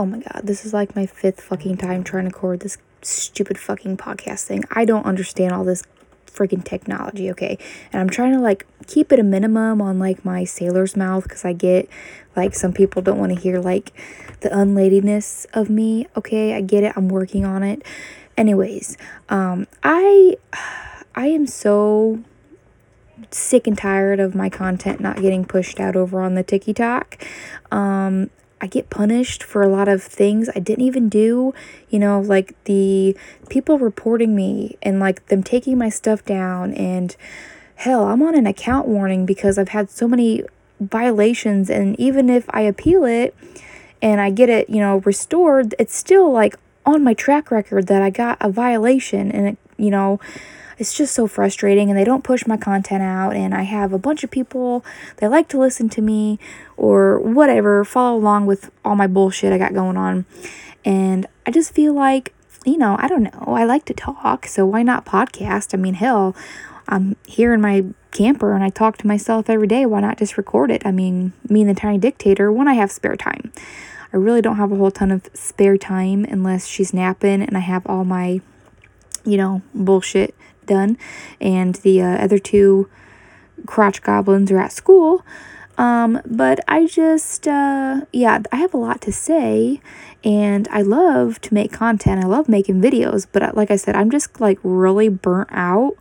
Oh my god, this is like my fifth fucking time trying to record this stupid fucking podcast thing. I don't understand all this freaking technology, okay? And I'm trying to like keep it a minimum on like my sailor's mouth because I get like some people don't want to hear like the unladiness of me, okay? I get it. I'm working on it. Anyways, um I I am so sick and tired of my content not getting pushed out over on the TikTok. Um I get punished for a lot of things I didn't even do. You know, like the people reporting me and like them taking my stuff down. And hell, I'm on an account warning because I've had so many violations. And even if I appeal it and I get it, you know, restored, it's still like on my track record that I got a violation. And it, you know, it's just so frustrating and they don't push my content out and I have a bunch of people that like to listen to me or whatever, follow along with all my bullshit I got going on. And I just feel like, you know, I don't know. I like to talk, so why not podcast? I mean, hell, I'm here in my camper and I talk to myself every day. Why not just record it? I mean, me and the tiny dictator when I have spare time. I really don't have a whole ton of spare time unless she's napping and I have all my, you know, bullshit done, and the uh, other two crotch goblins are at school. Um, but I just, uh, yeah, I have a lot to say, and I love to make content. I love making videos, but uh, like I said, I'm just like really burnt out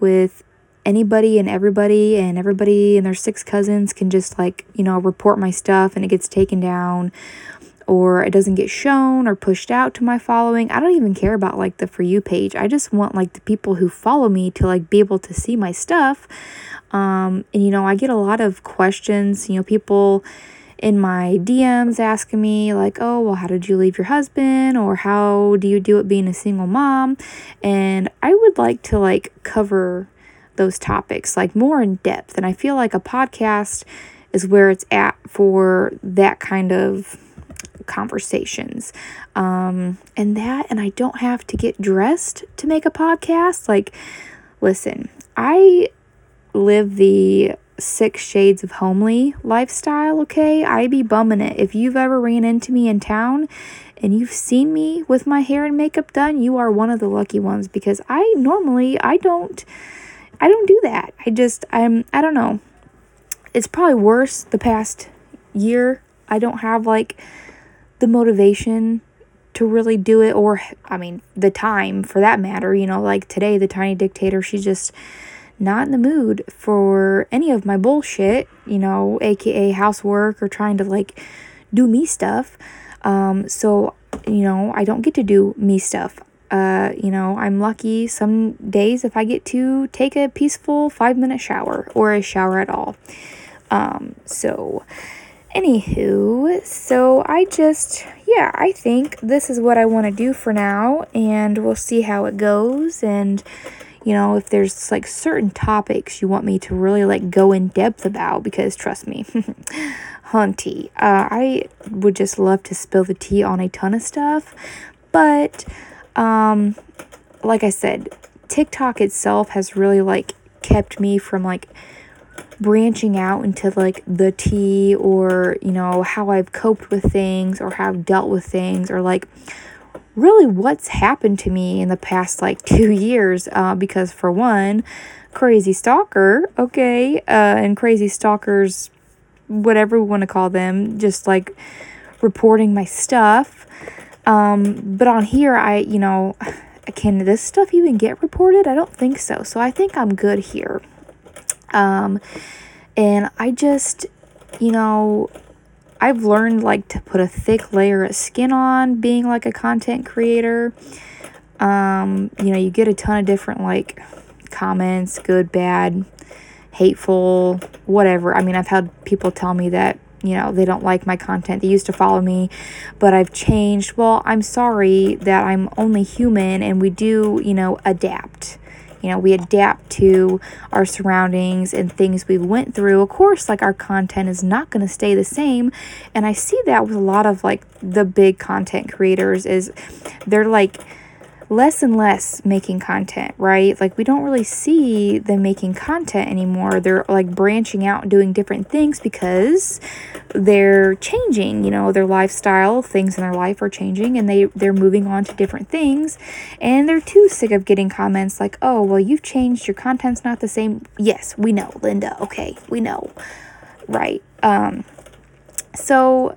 with anybody and everybody, and everybody and their six cousins can just like, you know, report my stuff and it gets taken down or it doesn't get shown or pushed out to my following. I don't even care about like the for you page. I just want like the people who follow me to like be able to see my stuff. Um, and you know, I get a lot of questions, you know, people in my DMs asking me like, "Oh, well, how did you leave your husband?" or "How do you do it being a single mom?" And I would like to like cover those topics like more in depth. And I feel like a podcast is where it's at for that kind of conversations. Um, and that, and I don't have to get dressed to make a podcast. Like, listen, I live the six shades of homely lifestyle, okay? I be bumming it. If you've ever ran into me in town and you've seen me with my hair and makeup done, you are one of the lucky ones because I normally I don't I don't do that. I just I'm I don't know. It's probably worse the past year. I don't have like the motivation to really do it or I mean the time for that matter, you know, like today the tiny dictator, she's just not in the mood for any of my bullshit, you know, aka housework or trying to like do me stuff. Um so, you know, I don't get to do me stuff. Uh, you know, I'm lucky some days if I get to take a peaceful 5-minute shower or a shower at all. Um so Anywho, so I just, yeah, I think this is what I want to do for now, and we'll see how it goes. And, you know, if there's like certain topics you want me to really like go in depth about, because trust me, hunty, uh, I would just love to spill the tea on a ton of stuff. But, um, like I said, TikTok itself has really like kept me from like branching out into like the tea or, you know, how I've coped with things or how I've dealt with things or like really what's happened to me in the past like two years. Uh, because for one, crazy stalker, okay, uh, and crazy stalkers, whatever we want to call them, just like reporting my stuff. Um, but on here, I, you know, can this stuff even get reported? I don't think so. So I think I'm good here. Um, and I just, you know, I've learned like to put a thick layer of skin on being like a content creator. Um, you know, you get a ton of different like comments, good, bad, hateful, whatever. I mean, I've had people tell me that, you know, they don't like my content. They used to follow me, but I've changed. Well, I'm sorry that I'm only human and we do, you know, adapt you know we adapt to our surroundings and things we went through. Of course like our content is not going to stay the same. And i see that with a lot of like the big content creators is they're like less and less making content, right? Like we don't really see them making content anymore. They're like branching out and doing different things because they're changing, you know, their lifestyle, things in their life are changing and they they're moving on to different things and they're too sick of getting comments like, "Oh, well you've changed, your content's not the same." Yes, we know, Linda. Okay, we know. Right. Um so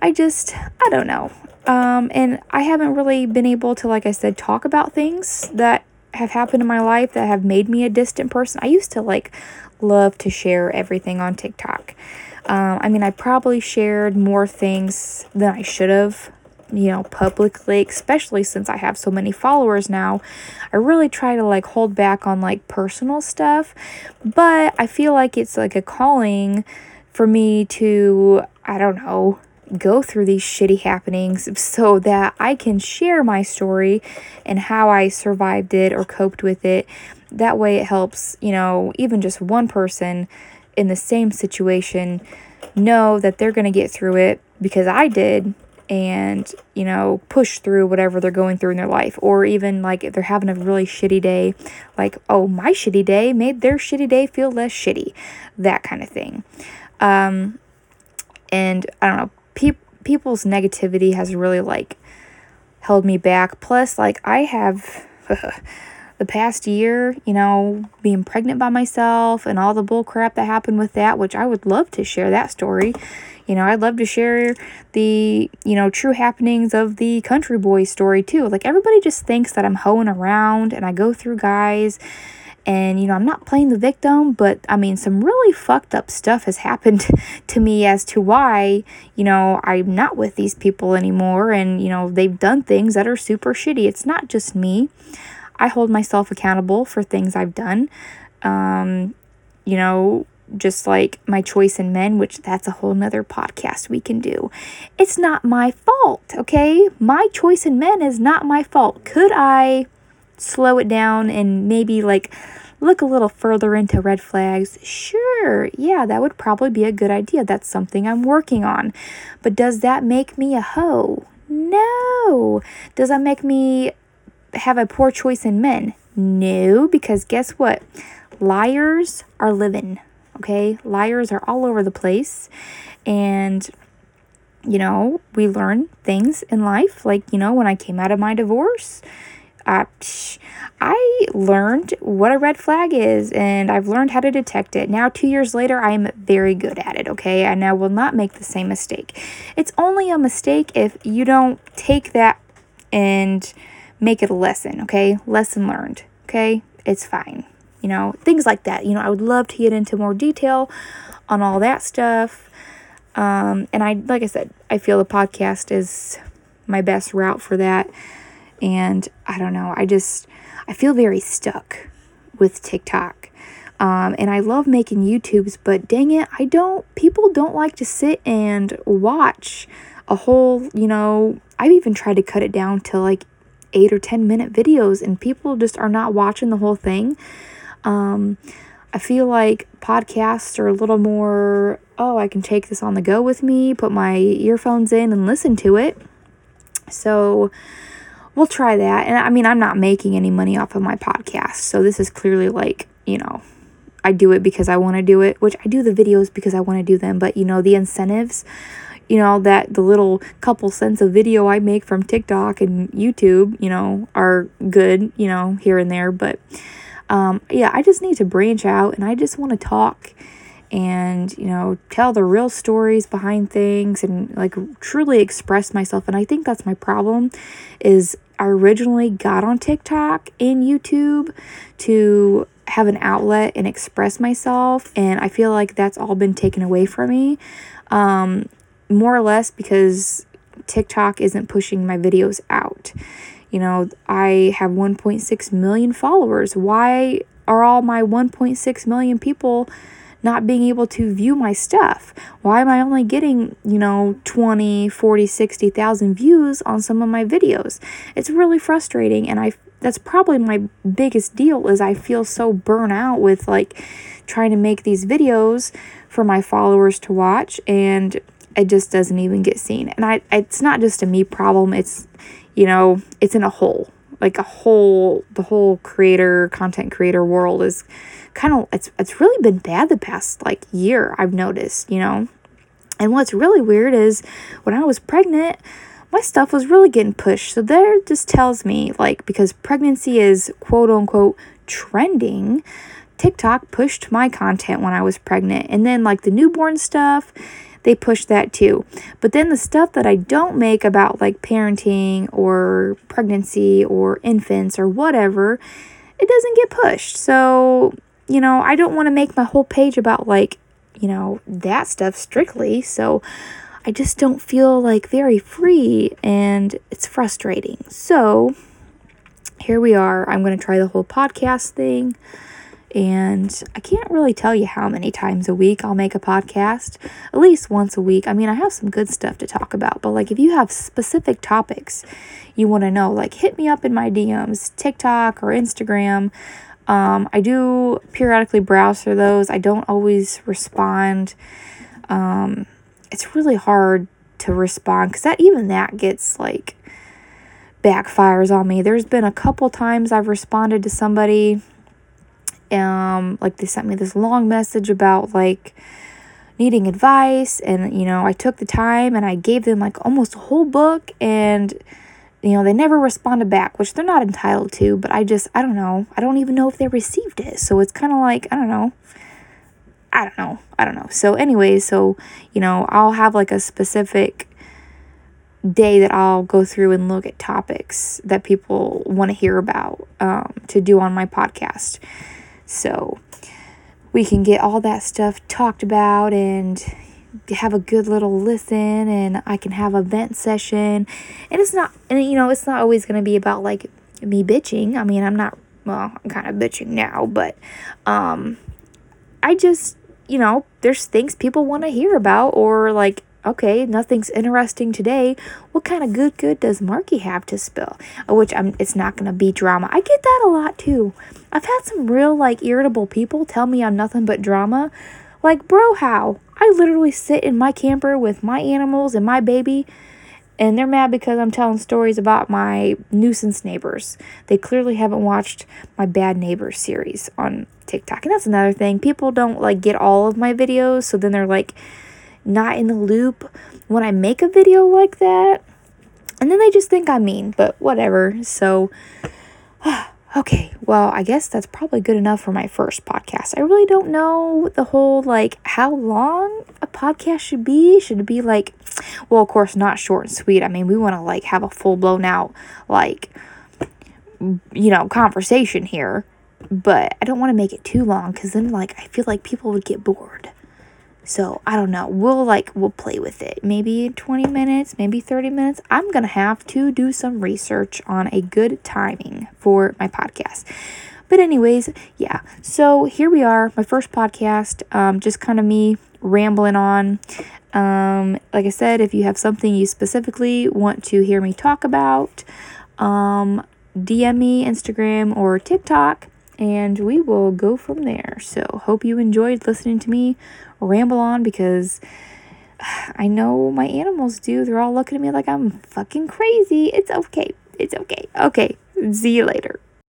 I just I don't know. Um, and I haven't really been able to, like I said, talk about things that have happened in my life that have made me a distant person. I used to like love to share everything on TikTok. Um, I mean, I probably shared more things than I should have, you know, publicly, especially since I have so many followers now. I really try to like hold back on like personal stuff, but I feel like it's like a calling for me to, I don't know, go through these shitty happenings so that I can share my story and how I survived it or coped with it. That way, it helps, you know, even just one person in the same situation know that they're going to get through it because I did and, you know, push through whatever they're going through in their life. Or even like if they're having a really shitty day, like, oh, my shitty day made their shitty day feel less shitty. That kind of thing. Um, and I don't know, pe- people's negativity has really like held me back. Plus, like I have the past year, you know, being pregnant by myself and all the bull crap that happened with that, which I would love to share that story. You know, I'd love to share the, you know, true happenings of the country boy story too. Like everybody just thinks that I'm hoeing around and I go through guys and, you know, I'm not playing the victim, but I mean, some really fucked up stuff has happened to me as to why, you know, I'm not with these people anymore. And, you know, they've done things that are super shitty. It's not just me. I hold myself accountable for things I've done. Um, you know, just like my choice in men, which that's a whole nother podcast we can do. It's not my fault, okay? My choice in men is not my fault. Could I slow it down and maybe like look a little further into red flags, sure, yeah, that would probably be a good idea. That's something I'm working on. But does that make me a hoe? No. Does that make me have a poor choice in men? No, because guess what? Liars are living, okay? Liars are all over the place. And you know, we learn things in life. Like, you know, when I came out of my divorce, I, I learned what a red flag is and I've learned how to detect it. Now, two years later, I am very good at it, okay? And I will not make the same mistake. It's only a mistake if you don't take that and make it a lesson, okay? Lesson learned, okay? It's fine. You know, things like that. You know, I would love to get into more detail on all that stuff. Um, and I, like I said, I feel the podcast is my best route for that. And I don't know, I just, I feel very stuck with TikTok. Um, and I love making YouTubes, but dang it, I don't, people don't like to sit and watch a whole, you know, I've even tried to cut it down to like eight or 10 minute videos, and people just are not watching the whole thing. Um, I feel like podcasts are a little more, oh, I can take this on the go with me, put my earphones in and listen to it. So, we'll try that. And I mean, I'm not making any money off of my podcast. So this is clearly like, you know, I do it because I want to do it, which I do the videos because I want to do them. But, you know, the incentives, you know, that the little couple cents of video I make from TikTok and YouTube, you know, are good, you know, here and there. But, um, yeah, I just need to branch out and I just want to talk and you know tell the real stories behind things and like truly express myself and i think that's my problem is i originally got on tiktok and youtube to have an outlet and express myself and i feel like that's all been taken away from me um, more or less because tiktok isn't pushing my videos out. You know i have 1.6 million followers. Why are all my 1.6 million people not being able to view my stuff? Why am I only getting, you know, 20, 40, 60,000 views on some of my videos? It's really frustrating and I that's probably my biggest deal is I feel so burnt out with like trying to make these videos for my followers to watch and it just doesn't even get seen. And I it's not just a me problem, it's you know, it's in a hole like a whole the whole creator content creator world is kind of it's it's really been bad the past like year I've noticed, you know. And what's really weird is when I was pregnant, my stuff was really getting pushed. So there just tells me like because pregnancy is quote unquote trending, TikTok pushed my content when I was pregnant. And then like the newborn stuff, they push that too. But then the stuff that I don't make about like parenting or pregnancy or infants or whatever, it doesn't get pushed. So you know, I don't want to make my whole page about like, you know, that stuff strictly. So I just don't feel like very free and it's frustrating. So here we are. I'm going to try the whole podcast thing. And I can't really tell you how many times a week I'll make a podcast, at least once a week. I mean, I have some good stuff to talk about, but like if you have specific topics you want to know, like hit me up in my DMs, TikTok or Instagram. Um, I do periodically browse through those. I don't always respond. Um, it's really hard to respond because that even that gets like backfires on me. There's been a couple times I've responded to somebody, um, like they sent me this long message about like needing advice, and you know I took the time and I gave them like almost a whole book and you know, they never responded back, which they're not entitled to, but I just, I don't know. I don't even know if they received it. So it's kind of like, I don't know. I don't know. I don't know. So, anyways, so, you know, I'll have like a specific day that I'll go through and look at topics that people want to hear about um, to do on my podcast. So we can get all that stuff talked about and have a good little listen and I can have a vent session. And it's not, and you know, it's not always going to be about like me bitching. I mean, I'm not, well, I'm kind of bitching now, but um, I just, you know, there's things people want to hear about or like, okay, nothing's interesting today. What kind of good good does Marky have to spill? Uh, which I'm it's not gonna be drama. I get that a lot too. I've had some real like irritable people tell me I'm nothing but drama. Like, bro, how? I literally sit in my camper with my animals and my baby, and they're mad because I'm telling stories about my nuisance neighbors. They clearly haven't watched my Bad Neighbors series on TikTok. And that's another thing. People don't like get all of my videos, so then they're like not in the loop when I make a video like that. And then they just think I'm mean, but whatever. So Okay, well, I guess that's probably good enough for my first podcast. I really don't know the whole like how long a podcast should be. Should it be like, well, of course, not short and sweet. I mean, we want to like have a full blown out, like, you know, conversation here, but I don't want to make it too long because then, like, I feel like people would get bored. So I don't know. We'll like we'll play with it. Maybe 20 minutes, maybe 30 minutes. I'm to have to do some research on a good timing for my podcast. But anyways, yeah. So here we are, my first podcast. Um, just kind of me rambling on. Um, like I said, if you have something you specifically want to hear me talk about, um, DM me Instagram or TikTok and we will go from there. So, hope you enjoyed listening to me ramble on because I know my animals do. They're all looking at me like I'm fucking crazy. It's okay. It's okay. Okay. See you later.